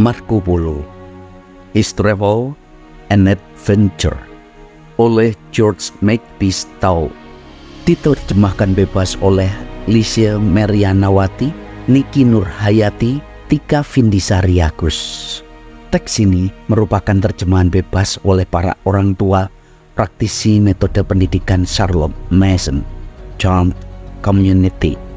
Marco Polo His Travel and Adventure oleh George Makepeace Tau diterjemahkan bebas oleh Licia Merianawati, Niki Nurhayati, Tika Vindisariagus. Teks ini merupakan terjemahan bebas oleh para orang tua praktisi metode pendidikan Charlotte Mason, Charmed Community.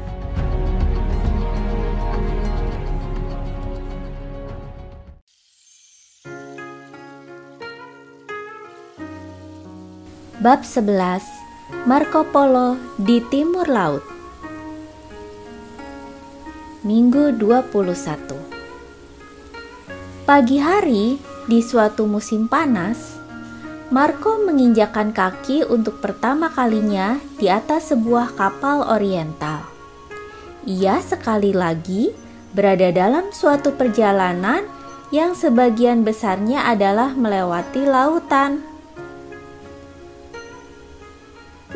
Bab 11 Marco Polo di Timur Laut Minggu 21 Pagi hari di suatu musim panas Marco menginjakan kaki untuk pertama kalinya di atas sebuah kapal oriental. Ia sekali lagi berada dalam suatu perjalanan yang sebagian besarnya adalah melewati lautan.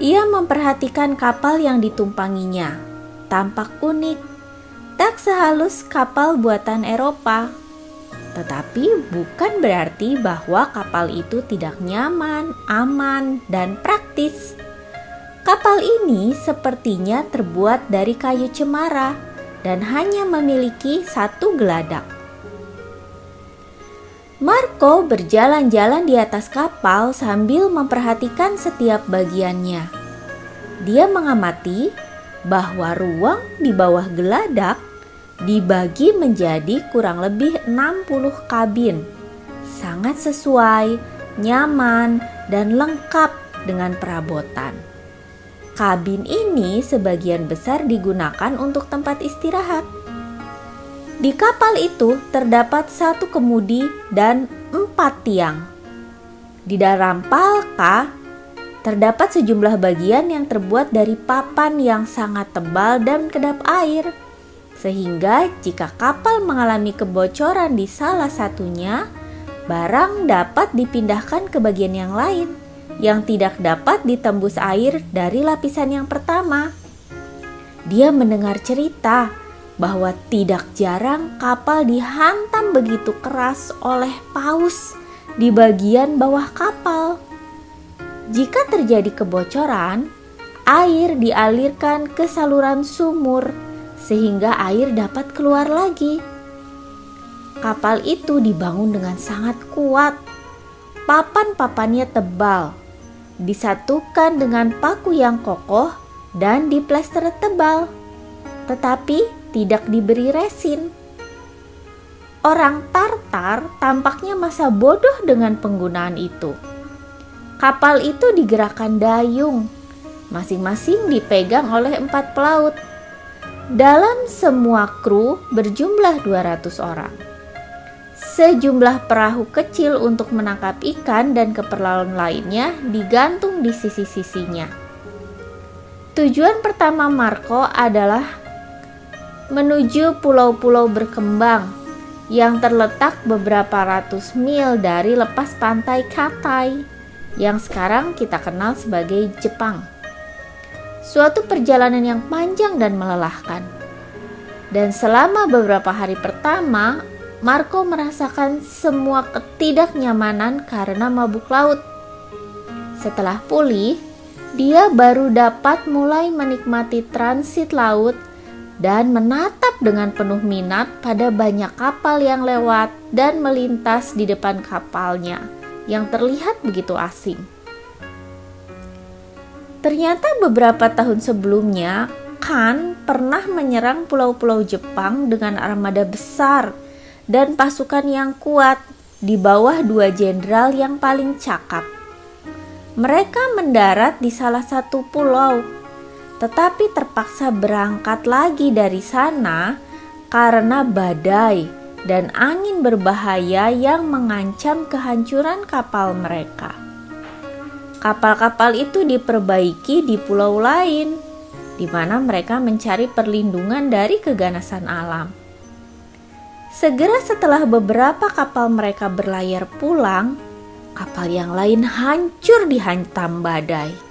Ia memperhatikan kapal yang ditumpanginya. Tampak unik, tak sehalus kapal buatan Eropa. Tetapi bukan berarti bahwa kapal itu tidak nyaman, aman, dan praktis. Kapal ini sepertinya terbuat dari kayu cemara dan hanya memiliki satu geladak. Marco berjalan-jalan di atas kapal sambil memperhatikan setiap bagiannya. Dia mengamati bahwa ruang di bawah geladak dibagi menjadi kurang lebih 60 kabin. Sangat sesuai, nyaman, dan lengkap dengan perabotan. Kabin ini sebagian besar digunakan untuk tempat istirahat di kapal itu terdapat satu kemudi dan empat tiang. Di dalam palka terdapat sejumlah bagian yang terbuat dari papan yang sangat tebal dan kedap air. Sehingga jika kapal mengalami kebocoran di salah satunya, barang dapat dipindahkan ke bagian yang lain yang tidak dapat ditembus air dari lapisan yang pertama. Dia mendengar cerita bahwa tidak jarang kapal dihantam begitu keras oleh paus di bagian bawah kapal. Jika terjadi kebocoran, air dialirkan ke saluran sumur sehingga air dapat keluar lagi. Kapal itu dibangun dengan sangat kuat. Papan-papannya tebal, disatukan dengan paku yang kokoh dan diplester tebal. Tetapi tidak diberi resin. Orang Tartar tampaknya masa bodoh dengan penggunaan itu. Kapal itu digerakkan dayung, masing-masing dipegang oleh empat pelaut. Dalam semua kru berjumlah 200 orang. Sejumlah perahu kecil untuk menangkap ikan dan keperluan lainnya digantung di sisi-sisinya. Tujuan pertama Marco adalah menuju pulau-pulau berkembang yang terletak beberapa ratus mil dari lepas pantai Katai yang sekarang kita kenal sebagai Jepang. Suatu perjalanan yang panjang dan melelahkan. Dan selama beberapa hari pertama, Marco merasakan semua ketidaknyamanan karena mabuk laut. Setelah pulih, dia baru dapat mulai menikmati transit laut dan menatap dengan penuh minat pada banyak kapal yang lewat dan melintas di depan kapalnya yang terlihat begitu asing. Ternyata beberapa tahun sebelumnya, Khan pernah menyerang pulau-pulau Jepang dengan armada besar dan pasukan yang kuat di bawah dua jenderal yang paling cakap. Mereka mendarat di salah satu pulau tetapi terpaksa berangkat lagi dari sana karena badai dan angin berbahaya yang mengancam kehancuran kapal mereka. Kapal-kapal itu diperbaiki di pulau lain, di mana mereka mencari perlindungan dari keganasan alam. Segera setelah beberapa kapal mereka berlayar pulang, kapal yang lain hancur dihantam badai.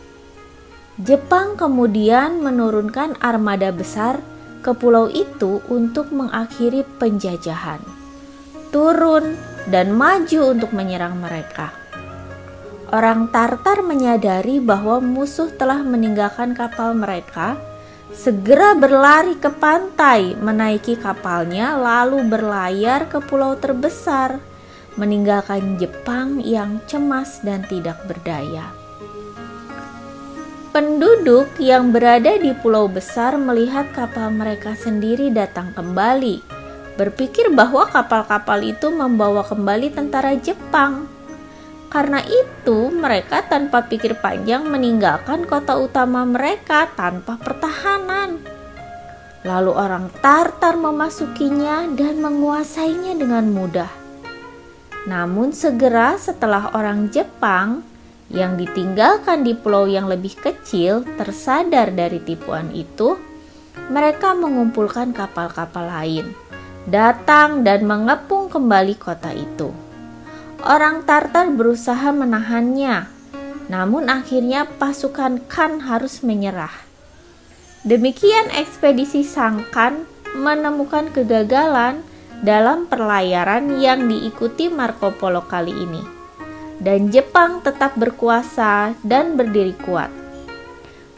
Jepang kemudian menurunkan armada besar ke pulau itu untuk mengakhiri penjajahan. turun dan maju untuk menyerang mereka. Orang Tartar menyadari bahwa musuh telah meninggalkan kapal mereka, segera berlari ke pantai, menaiki kapalnya, lalu berlayar ke pulau terbesar, meninggalkan Jepang yang cemas dan tidak berdaya. Penduduk yang berada di pulau besar melihat kapal mereka sendiri datang kembali, berpikir bahwa kapal-kapal itu membawa kembali tentara Jepang. Karena itu, mereka tanpa pikir panjang meninggalkan kota utama mereka tanpa pertahanan. Lalu orang Tartar memasukinya dan menguasainya dengan mudah. Namun segera setelah orang Jepang yang ditinggalkan di pulau yang lebih kecil tersadar dari tipuan itu, mereka mengumpulkan kapal-kapal lain, datang dan mengepung kembali kota itu. Orang Tartar berusaha menahannya, namun akhirnya pasukan Khan harus menyerah. Demikian ekspedisi Sang Khan menemukan kegagalan dalam perlayaran yang diikuti Marco Polo kali ini dan Jepang tetap berkuasa dan berdiri kuat.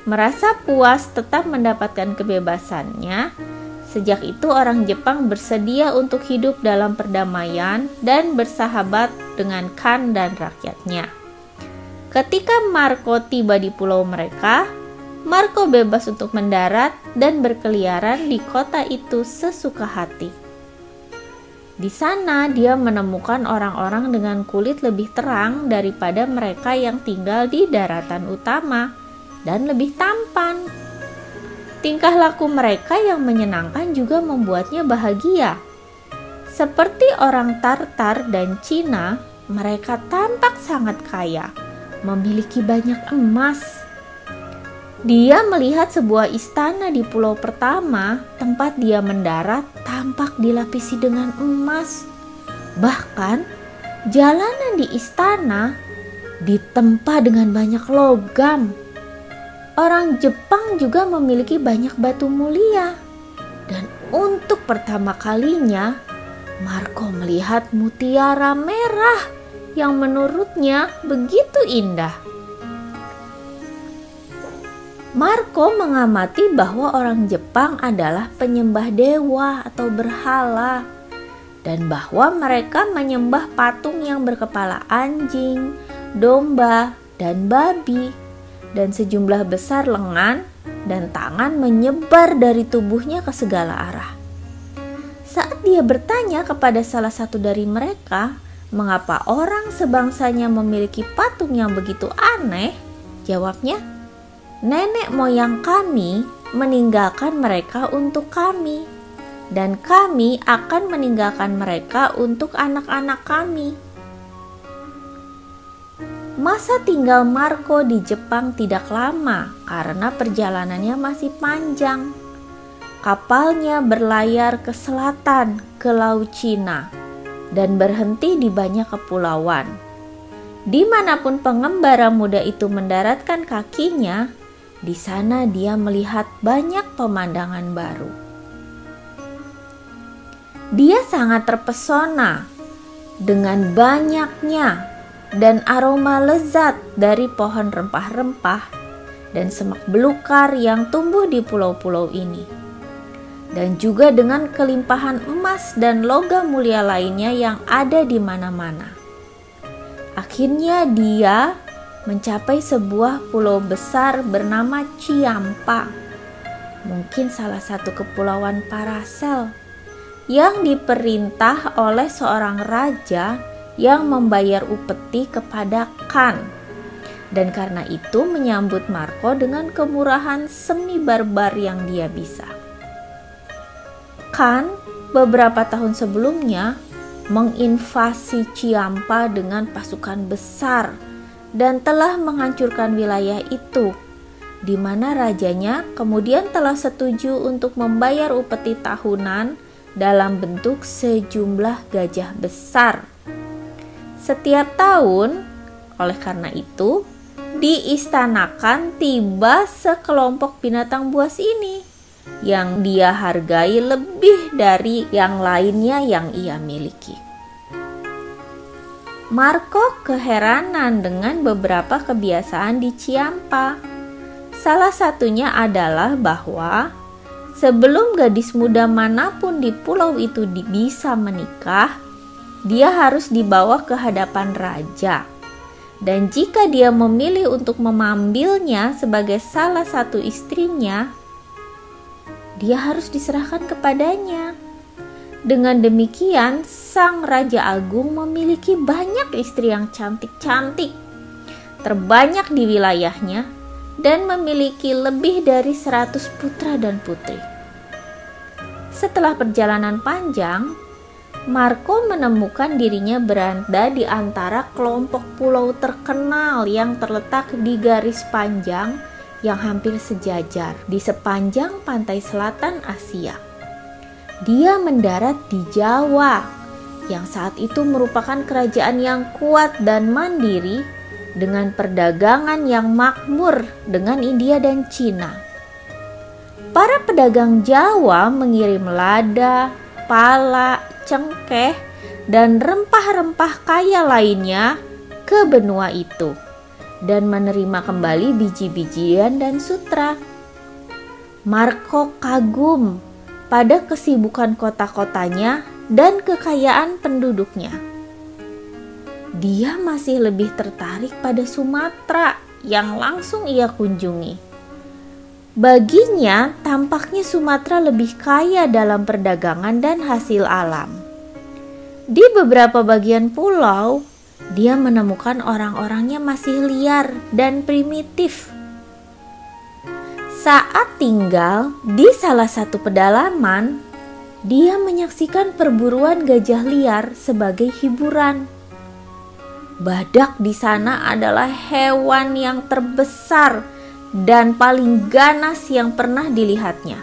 Merasa puas tetap mendapatkan kebebasannya, sejak itu orang Jepang bersedia untuk hidup dalam perdamaian dan bersahabat dengan Khan dan rakyatnya. Ketika Marco tiba di pulau mereka, Marco bebas untuk mendarat dan berkeliaran di kota itu sesuka hati. Di sana dia menemukan orang-orang dengan kulit lebih terang daripada mereka yang tinggal di daratan utama dan lebih tampan. Tingkah laku mereka yang menyenangkan juga membuatnya bahagia. Seperti orang Tartar dan Cina, mereka tampak sangat kaya, memiliki banyak emas, dia melihat sebuah istana di pulau pertama, tempat dia mendarat tampak dilapisi dengan emas. Bahkan, jalanan di istana ditempa dengan banyak logam. Orang Jepang juga memiliki banyak batu mulia. Dan untuk pertama kalinya, Marco melihat mutiara merah yang menurutnya begitu indah. Marco mengamati bahwa orang Jepang adalah penyembah dewa atau berhala, dan bahwa mereka menyembah patung yang berkepala anjing, domba, dan babi, dan sejumlah besar lengan dan tangan menyebar dari tubuhnya ke segala arah. Saat dia bertanya kepada salah satu dari mereka, mengapa orang sebangsanya memiliki patung yang begitu aneh, jawabnya, nenek moyang kami meninggalkan mereka untuk kami, dan kami akan meninggalkan mereka untuk anak-anak kami. Masa tinggal Marco di Jepang tidak lama karena perjalanannya masih panjang. Kapalnya berlayar ke selatan, ke Laut Cina, dan berhenti di banyak kepulauan. Di mana pun pengembara muda itu mendaratkan kakinya, di sana dia melihat banyak pemandangan baru. Dia sangat terpesona dengan banyaknya dan aroma lezat dari pohon rempah-rempah dan semak belukar yang tumbuh di pulau-pulau ini. Dan juga dengan kelimpahan emas dan logam mulia lainnya yang ada di mana-mana. Akhirnya dia mencapai sebuah pulau besar bernama Ciampa. Mungkin salah satu kepulauan Parasel yang diperintah oleh seorang raja yang membayar upeti kepada Khan. Dan karena itu menyambut Marco dengan kemurahan semi barbar yang dia bisa. Khan beberapa tahun sebelumnya menginvasi Ciampa dengan pasukan besar dan telah menghancurkan wilayah itu, di mana rajanya kemudian telah setuju untuk membayar upeti tahunan dalam bentuk sejumlah gajah besar. Setiap tahun, oleh karena itu, diistanakan tiba sekelompok binatang buas ini yang dia hargai lebih dari yang lainnya yang ia miliki. Marco keheranan dengan beberapa kebiasaan di Ciampa. Salah satunya adalah bahwa sebelum gadis muda mana pun di pulau itu bisa menikah, dia harus dibawa ke hadapan raja. Dan jika dia memilih untuk memambilnya sebagai salah satu istrinya, dia harus diserahkan kepadanya. Dengan demikian, sang raja agung memiliki banyak istri yang cantik-cantik, terbanyak di wilayahnya, dan memiliki lebih dari 100 putra dan putri. Setelah perjalanan panjang, Marco menemukan dirinya berada di antara kelompok pulau terkenal yang terletak di garis panjang yang hampir sejajar di sepanjang pantai selatan Asia. Dia mendarat di Jawa, yang saat itu merupakan kerajaan yang kuat dan mandiri dengan perdagangan yang makmur dengan India dan Cina. Para pedagang Jawa mengirim lada, pala, cengkeh, dan rempah-rempah kaya lainnya ke benua itu dan menerima kembali biji-bijian dan sutra. Marco kagum pada kesibukan kota-kotanya dan kekayaan penduduknya. Dia masih lebih tertarik pada Sumatera yang langsung ia kunjungi. Baginya, tampaknya Sumatera lebih kaya dalam perdagangan dan hasil alam. Di beberapa bagian pulau, dia menemukan orang-orangnya masih liar dan primitif. Saat tinggal di salah satu pedalaman, dia menyaksikan perburuan gajah liar sebagai hiburan. Badak di sana adalah hewan yang terbesar dan paling ganas yang pernah dilihatnya.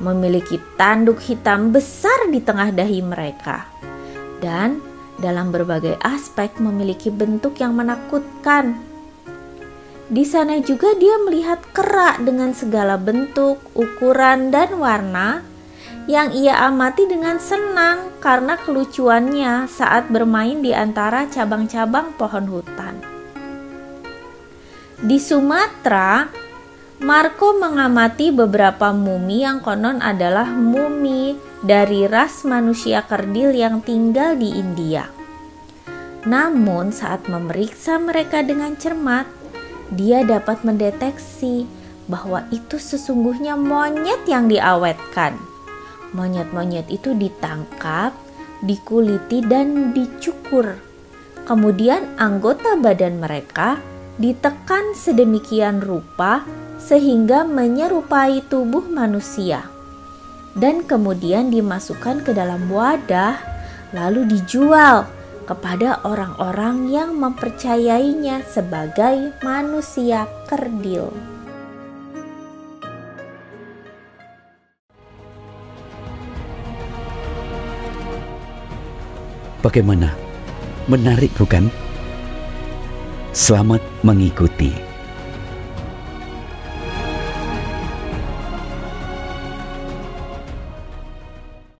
Memiliki tanduk hitam besar di tengah dahi mereka, dan dalam berbagai aspek memiliki bentuk yang menakutkan. Di sana juga dia melihat kerak dengan segala bentuk, ukuran, dan warna yang ia amati dengan senang karena kelucuannya saat bermain di antara cabang-cabang pohon hutan. Di Sumatera, Marco mengamati beberapa mumi yang konon adalah mumi dari ras manusia kerdil yang tinggal di India. Namun, saat memeriksa mereka dengan cermat, dia dapat mendeteksi bahwa itu sesungguhnya monyet yang diawetkan. Monyet-monyet itu ditangkap, dikuliti, dan dicukur. Kemudian, anggota badan mereka ditekan sedemikian rupa sehingga menyerupai tubuh manusia dan kemudian dimasukkan ke dalam wadah, lalu dijual kepada orang-orang yang mempercayainya sebagai manusia kerdil. Bagaimana? Menarik bukan? Selamat mengikuti.